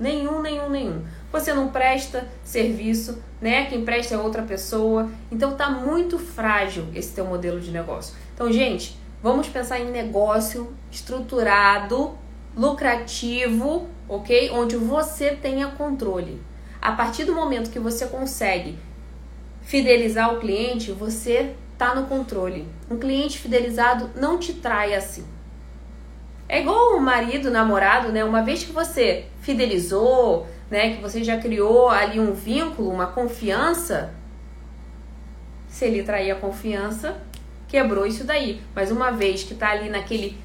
Nenhum, nenhum, nenhum. Você não presta serviço, né? Quem presta é outra pessoa. Então tá muito frágil esse teu modelo de negócio. Então, gente, vamos pensar em negócio estruturado, lucrativo, ok? Onde você tenha controle. A partir do momento que você consegue fidelizar o cliente, você tá no controle. Um cliente fidelizado não te trai assim. É igual o marido, namorado, né? Uma vez que você fidelizou, né, que você já criou ali um vínculo, uma confiança, se ele trair a confiança, quebrou isso daí. Mas uma vez que tá ali naquele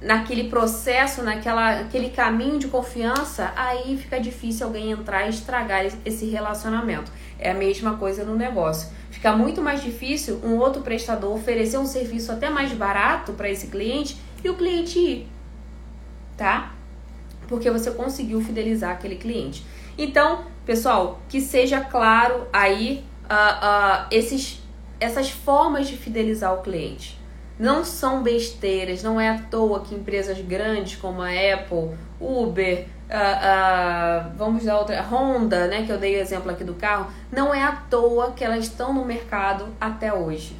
naquele processo, naquela aquele caminho de confiança, aí fica difícil alguém entrar e estragar esse relacionamento. É a mesma coisa no negócio. Fica muito mais difícil um outro prestador oferecer um serviço até mais barato para esse cliente e o cliente ir, tá? Porque você conseguiu fidelizar aquele cliente. Então, pessoal, que seja claro aí uh, uh, esses, essas formas de fidelizar o cliente não são besteiras, não é à toa que empresas grandes como a Apple, Uber, uh, vamos dar outra, Honda, né, que eu dei o exemplo aqui do carro, não é à toa que elas estão no mercado até hoje.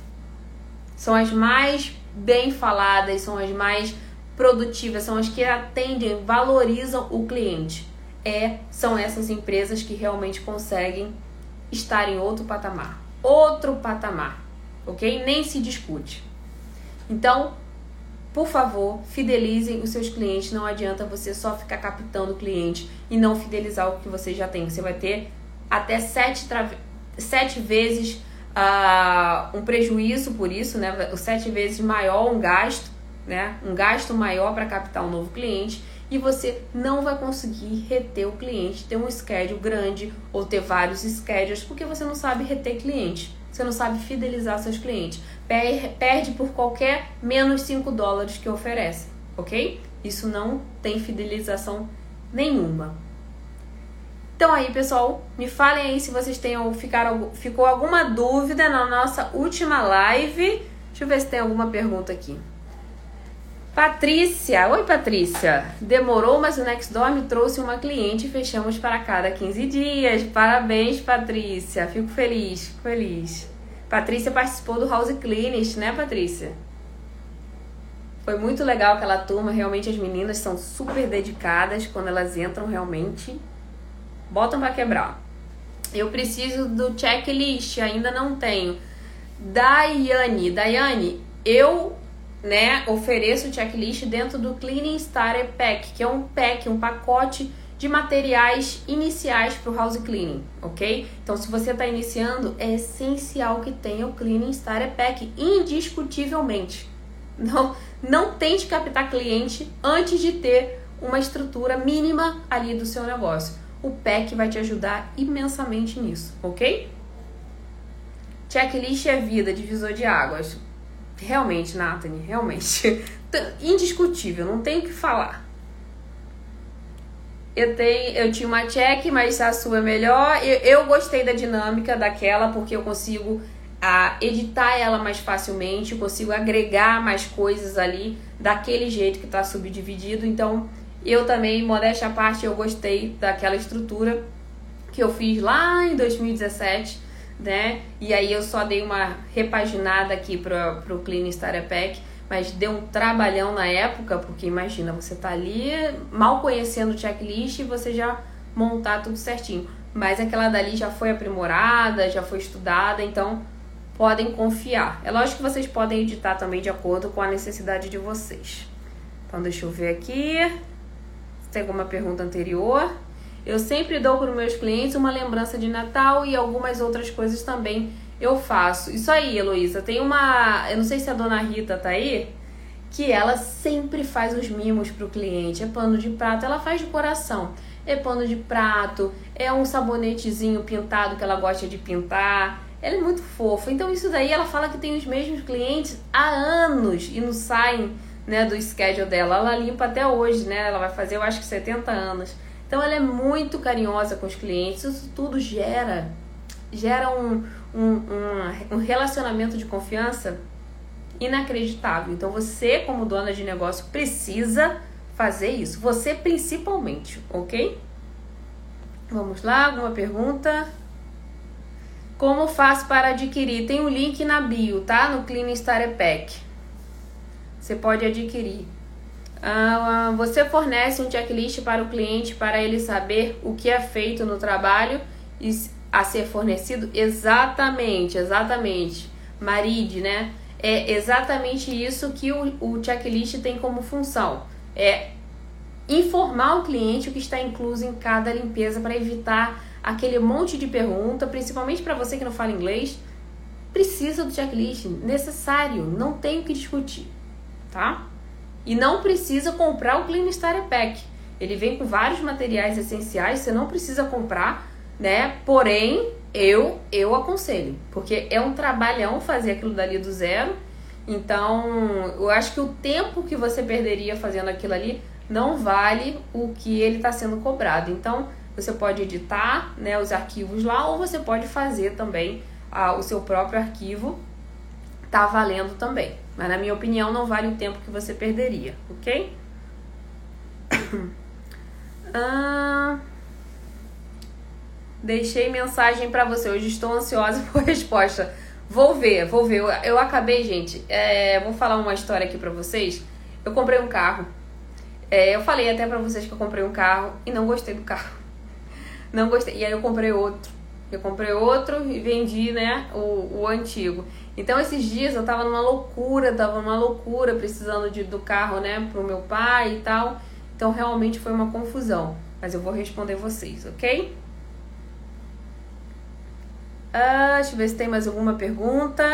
São as mais bem faladas, são as mais produtivas, são as que atendem, valorizam o cliente. É, são essas empresas que realmente conseguem estar em outro patamar. Outro patamar, ok? Nem se discute. Então, por favor, fidelizem os seus clientes. Não adianta você só ficar captando o cliente e não fidelizar o que você já tem. Você vai ter até sete, sete vezes uh, um prejuízo por isso, né? Sete vezes maior um gasto, né? Um gasto maior para captar um novo cliente e você não vai conseguir reter o cliente, ter um schedule grande ou ter vários schedules, porque você não sabe reter cliente. Você não sabe fidelizar seus clientes perde por qualquer menos 5 dólares que oferece, ok? Isso não tem fidelização nenhuma. Então aí, pessoal, me falem aí se vocês têm ficaram, ficou alguma dúvida na nossa última live. Deixa eu ver se tem alguma pergunta aqui. Patrícia, oi Patrícia. Demorou, mas o Nextdoor me trouxe uma cliente e fechamos para cada 15 dias. Parabéns, Patrícia. Fico feliz, fico feliz. Patrícia participou do House Cleanest, né, Patrícia? Foi muito legal aquela turma, realmente as meninas são super dedicadas quando elas entram realmente botam para quebrar. Eu preciso do checklist, ainda não tenho. Daiane, Daiane, eu, né, ofereço o checklist dentro do Cleaning Starter Pack, que é um pack, um pacote de materiais iniciais para o house cleaning, ok? Então, se você está iniciando, é essencial que tenha o Cleaning Starter Pack, indiscutivelmente. Não, não tente captar cliente antes de ter uma estrutura mínima ali do seu negócio. O pack vai te ajudar imensamente nisso, ok? Checklist é vida, divisor de águas. Realmente, Nathalie, realmente. Indiscutível, não tem o que falar. Eu, tenho, eu tinha uma check, mas a sua é melhor. Eu, eu gostei da dinâmica daquela porque eu consigo a, editar ela mais facilmente, eu consigo agregar mais coisas ali daquele jeito que está subdividido. Então, eu também, modéstia à parte, eu gostei daquela estrutura que eu fiz lá em 2017, né? E aí eu só dei uma repaginada aqui para o Clean Starter Pack mas deu um trabalhão na época, porque imagina, você tá ali mal conhecendo o checklist e você já montar tudo certinho. Mas aquela dali já foi aprimorada, já foi estudada, então podem confiar. É lógico que vocês podem editar também de acordo com a necessidade de vocês. Então deixa eu ver aqui. Tem alguma pergunta anterior. Eu sempre dou para os meus clientes uma lembrança de Natal e algumas outras coisas também eu faço. Isso aí, Heloísa. Tem uma. Eu não sei se a dona Rita tá aí. Que ela sempre faz os mimos pro cliente. É pano de prato, ela faz de coração. É pano de prato, é um sabonetezinho pintado que ela gosta de pintar. Ela é muito fofa. Então, isso daí ela fala que tem os mesmos clientes há anos e não saem né, do schedule dela. Ela limpa até hoje, né? Ela vai fazer, eu acho que 70 anos. Então, ela é muito carinhosa com os clientes. Isso tudo gera, gera um, um, um, relacionamento de confiança inacreditável. Então você, como dona de negócio, precisa fazer isso. Você principalmente, ok? Vamos lá, alguma pergunta? Como faço para adquirir? Tem um link na bio, tá? No Clean Starter Pack. Você pode adquirir. Uh, você fornece um checklist para o cliente para ele saber o que é feito no trabalho e a ser fornecido? Exatamente, exatamente. Maride, né? É exatamente isso que o, o checklist tem como função. É informar o cliente o que está incluso em cada limpeza para evitar aquele monte de pergunta, principalmente para você que não fala inglês. Precisa do checklist, necessário, não tem o que discutir, tá? E não precisa comprar o Clean Starter Pack. Ele vem com vários materiais essenciais, você não precisa comprar, né? Porém, eu eu aconselho, porque é um trabalhão fazer aquilo dali do zero. Então, eu acho que o tempo que você perderia fazendo aquilo ali não vale o que ele está sendo cobrado. Então, você pode editar né, os arquivos lá ou você pode fazer também ah, o seu próprio arquivo. Tá valendo também. Mas na minha opinião não vale o tempo que você perderia, ok? ah, deixei mensagem para você. Hoje estou ansiosa por resposta. Vou ver, vou ver. Eu, eu acabei, gente. É, vou falar uma história aqui para vocês. Eu comprei um carro. É, eu falei até para vocês que eu comprei um carro e não gostei do carro. Não gostei. E aí eu comprei outro. Eu comprei outro e vendi, né, o, o antigo. Então esses dias eu tava numa loucura, tava numa loucura, precisando de, do carro, né, pro meu pai e tal. Então realmente foi uma confusão. Mas eu vou responder vocês, ok? Ah, deixa eu ver se tem mais alguma pergunta.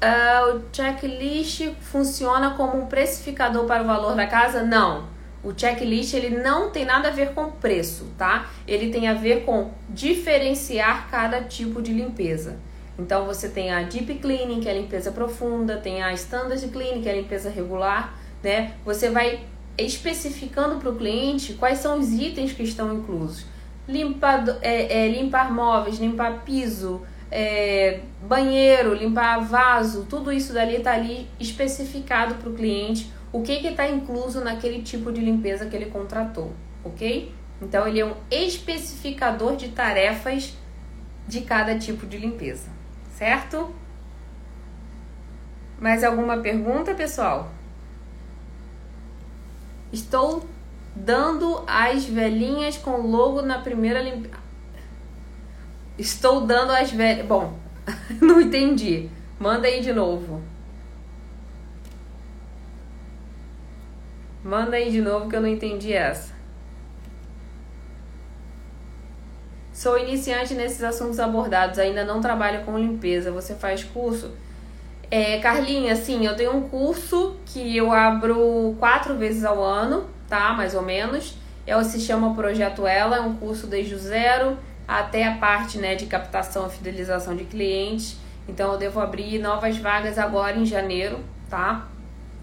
Ah, o checklist funciona como um precificador para o valor da casa? Não. O checklist ele não tem nada a ver com preço, tá? Ele tem a ver com diferenciar cada tipo de limpeza. Então você tem a deep cleaning, que é a limpeza profunda, tem a standard cleaning, que é a limpeza regular, né? Você vai especificando para o cliente quais são os itens que estão inclusos. Limpar, é, é, limpar móveis, limpar piso, é, banheiro, limpar vaso, tudo isso dali está ali especificado para o cliente o que está incluso naquele tipo de limpeza que ele contratou, ok? Então ele é um especificador de tarefas de cada tipo de limpeza, certo? Mais alguma pergunta, pessoal? Estou dando as velhinhas com logo na primeira limpeza. Estou dando as velhas. Bom, não entendi. Manda aí de novo. Manda aí de novo que eu não entendi essa. Sou iniciante nesses assuntos abordados, ainda não trabalho com limpeza. Você faz curso? É, Carlinha, sim, eu tenho um curso que eu abro quatro vezes ao ano, tá? Mais ou menos. É, se chama Projeto Ela, é um curso desde o zero até a parte né, de captação e fidelização de clientes. Então eu devo abrir novas vagas agora em janeiro, tá?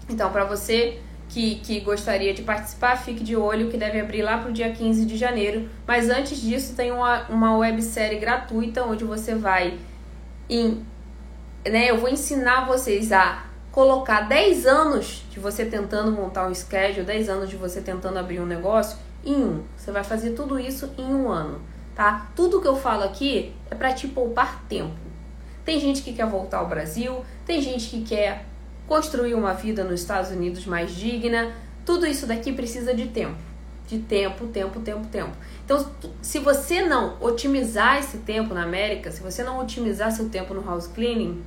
Então, para você que, que gostaria de participar, fique de olho que deve abrir lá para o dia 15 de janeiro. Mas antes disso, tem uma, uma websérie gratuita onde você vai em. Né, eu vou ensinar vocês a colocar 10 anos de você tentando montar um schedule, 10 anos de você tentando abrir um negócio em um. Você vai fazer tudo isso em um ano, tá? Tudo que eu falo aqui é para te poupar tempo. Tem gente que quer voltar ao Brasil, tem gente que quer construir uma vida nos Estados Unidos mais digna. Tudo isso daqui precisa de tempo. De tempo, tempo, tempo, tempo. Então, se você não otimizar esse tempo na América, se você não otimizar seu tempo no house cleaning,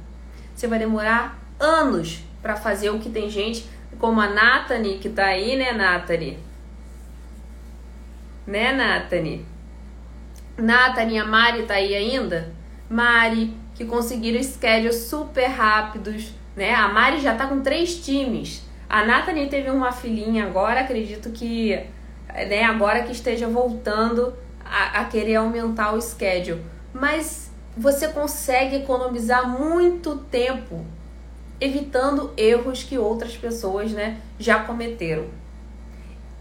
você vai demorar anos para fazer o que tem gente como a Nathanie, que tá aí, né, Nathanie? Né, Nathanie? Nathanie, a Mari tá aí ainda? Mari, que conseguiram schedules super rápidos, né? A Mari já tá com três times. A Nathalie teve uma filhinha agora, acredito que né, agora que esteja voltando a, a querer aumentar o schedule. Mas você consegue economizar muito tempo evitando erros que outras pessoas né, já cometeram.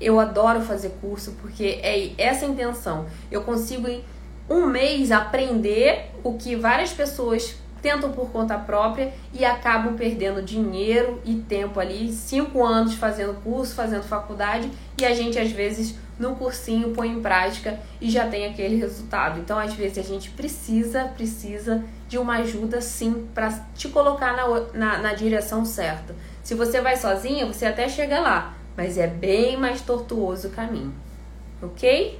Eu adoro fazer curso porque é essa a intenção. Eu consigo em um mês aprender o que várias pessoas tentam por conta própria e acabam perdendo dinheiro e tempo ali, cinco anos fazendo curso, fazendo faculdade e a gente às vezes no cursinho põe em prática e já tem aquele resultado. Então às vezes a gente precisa, precisa de uma ajuda sim para te colocar na, na, na direção certa. Se você vai sozinha, você até chega lá, mas é bem mais tortuoso o caminho, ok?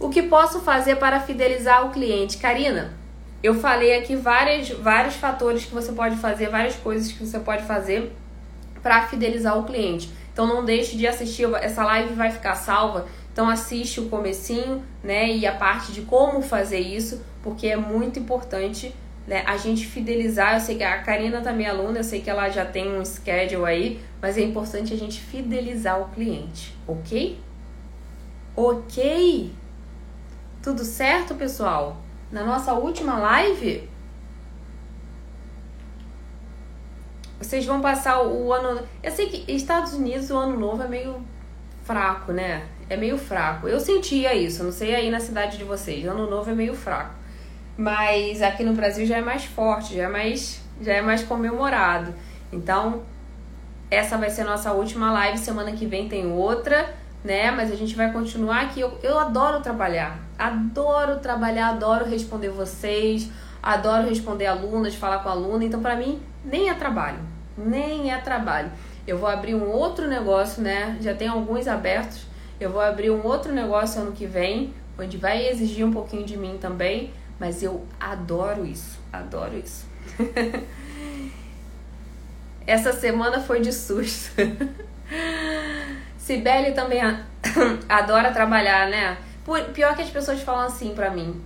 O que posso fazer para fidelizar o cliente? Karina, eu falei aqui várias, vários fatores que você pode fazer, várias coisas que você pode fazer para fidelizar o cliente. Então não deixe de assistir, essa live vai ficar salva. Então assiste o comecinho, né, e a parte de como fazer isso, porque é muito importante né, a gente fidelizar. Eu sei que a Karina também é aluna, eu sei que ela já tem um schedule aí, mas é importante a gente fidelizar o cliente, ok? Ok? Tudo certo, pessoal? Na nossa última live, vocês vão passar o ano. Eu sei que Estados Unidos o ano novo é meio fraco, né? É meio fraco. Eu sentia isso, não sei aí na cidade de vocês. Ano novo é meio fraco. Mas aqui no Brasil já é mais forte, já é mais, já é mais comemorado. Então, essa vai ser nossa última live. Semana que vem tem outra, né? Mas a gente vai continuar aqui. Eu, eu adoro trabalhar. Adoro trabalhar, adoro responder vocês, adoro responder alunas, falar com aluna. Então, para mim, nem é trabalho. Nem é trabalho. Eu vou abrir um outro negócio, né? Já tem alguns abertos. Eu vou abrir um outro negócio ano que vem, onde vai exigir um pouquinho de mim também mas eu adoro isso, adoro isso. Essa semana foi de susto. Sibeli também adora trabalhar, né? Pior que as pessoas falam assim pra mim.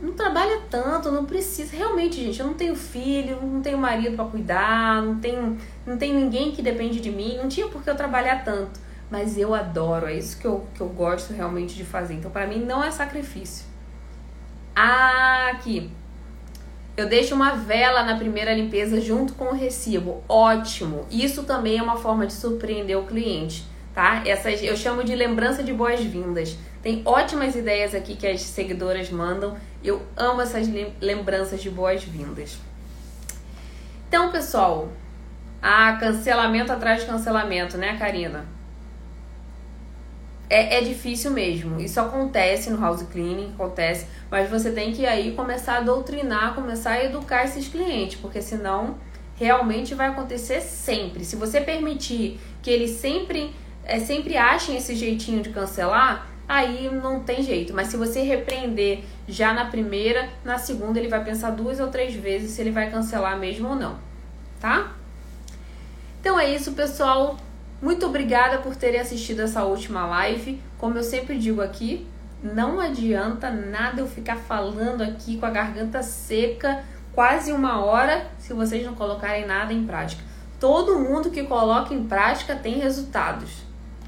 Não trabalha tanto, não precisa. Realmente, gente, eu não tenho filho, não tenho marido para cuidar, não tenho, não tenho ninguém que depende de mim. Não tinha por que eu trabalhar tanto. Mas eu adoro, é isso que eu, que eu gosto realmente de fazer. Então, para mim, não é sacrifício. Aqui. Eu deixo uma vela na primeira limpeza junto com o recibo. Ótimo. Isso também é uma forma de surpreender o cliente, tá? Essas eu chamo de lembrança de boas-vindas. Tem ótimas ideias aqui que as seguidoras mandam. Eu amo essas lembranças de boas-vindas. Então, pessoal, ah, cancelamento atrás de cancelamento, né, Karina? é, é difícil mesmo. Isso acontece no house cleaning, acontece, mas você tem que aí começar a doutrinar, começar a educar esses clientes, porque senão realmente vai acontecer sempre. Se você permitir que eles sempre é, sempre achem esse jeitinho de cancelar, aí não tem jeito. Mas se você repreender já na primeira, na segunda ele vai pensar duas ou três vezes se ele vai cancelar mesmo ou não, tá? Então é isso, pessoal. Muito obrigada por terem assistido essa última live. Como eu sempre digo aqui, não adianta nada eu ficar falando aqui com a garganta seca quase uma hora se vocês não colocarem nada em prática. Todo mundo que coloca em prática tem resultados.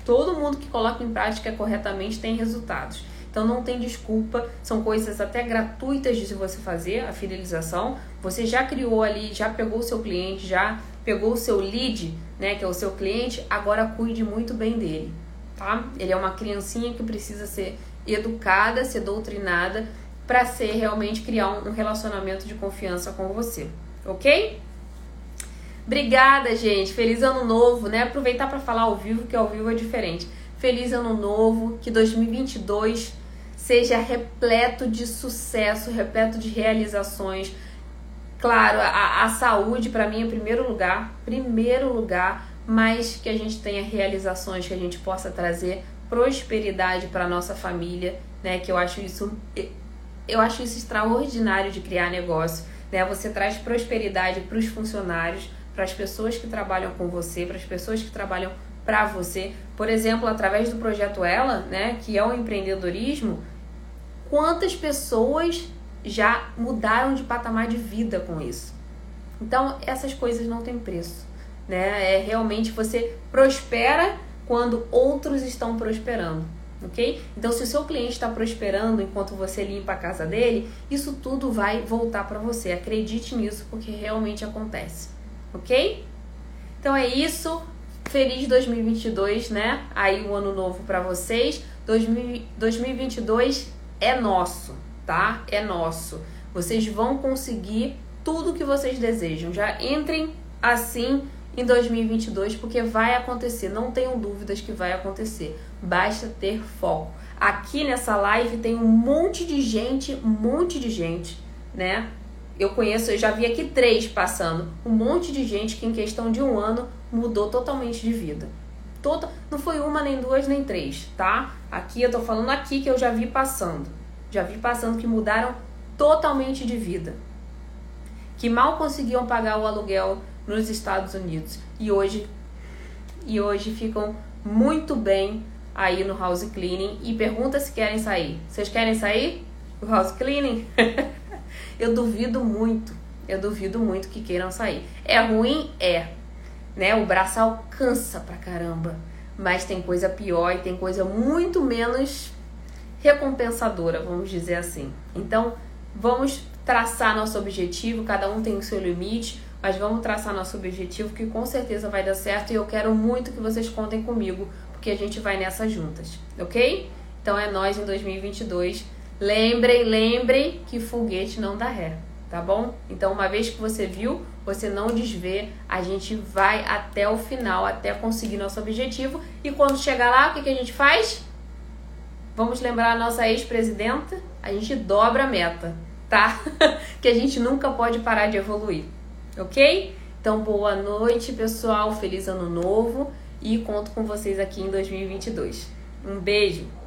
Todo mundo que coloca em prática corretamente tem resultados. Então não tem desculpa, são coisas até gratuitas de você fazer a fidelização. Você já criou ali, já pegou o seu cliente, já pegou o seu lead, né, que é o seu cliente, agora cuide muito bem dele, tá? Ele é uma criancinha que precisa ser educada, ser doutrinada para ser realmente criar um relacionamento de confiança com você, ok? Obrigada, gente. Feliz ano novo, né? Aproveitar para falar ao vivo, que ao vivo é diferente. Feliz ano novo, que 2022 seja repleto de sucesso, repleto de realizações, Claro, a, a saúde para mim é primeiro lugar, primeiro lugar, mas que a gente tenha realizações, que a gente possa trazer prosperidade para nossa família, né? Que eu acho isso eu acho isso extraordinário de criar negócio, né? Você traz prosperidade para os funcionários, para as pessoas que trabalham com você, para as pessoas que trabalham para você. Por exemplo, através do projeto Ela, né, que é o empreendedorismo, quantas pessoas já mudaram de patamar de vida com isso. Então, essas coisas não têm preço, né? É realmente você prospera quando outros estão prosperando, ok? Então, se o seu cliente está prosperando enquanto você limpa a casa dele, isso tudo vai voltar para você. Acredite nisso, porque realmente acontece, ok? Então é isso. Feliz 2022, né? Aí o ano novo para vocês. 2022 é nosso tá? É nosso. Vocês vão conseguir tudo que vocês desejam. Já entrem assim em 2022 porque vai acontecer. Não tenham dúvidas que vai acontecer. Basta ter foco. Aqui nessa live tem um monte de gente, um monte de gente, né? Eu conheço, eu já vi aqui três passando. Um monte de gente que em questão de um ano mudou totalmente de vida. Toda, não foi uma, nem duas, nem três, tá? Aqui eu tô falando aqui que eu já vi passando já vi passando que mudaram totalmente de vida, que mal conseguiam pagar o aluguel nos Estados Unidos e hoje e hoje ficam muito bem aí no house cleaning e pergunta se querem sair. Vocês querem sair do house cleaning? eu duvido muito, eu duvido muito que queiram sair. É ruim? É. Né? O braçal cansa pra caramba. Mas tem coisa pior e tem coisa muito menos recompensadora, vamos dizer assim. Então, vamos traçar nosso objetivo, cada um tem o seu limite, mas vamos traçar nosso objetivo que com certeza vai dar certo e eu quero muito que vocês contem comigo, porque a gente vai nessa juntas, ok? Então é nós em 2022. Lembrem, lembrem que foguete não dá ré, tá bom? Então uma vez que você viu, você não desvê, a gente vai até o final, até conseguir nosso objetivo e quando chegar lá, o que, que a gente faz? Vamos lembrar a nossa ex-presidenta? A gente dobra a meta, tá? que a gente nunca pode parar de evoluir, ok? Então, boa noite, pessoal. Feliz ano novo e conto com vocês aqui em 2022. Um beijo!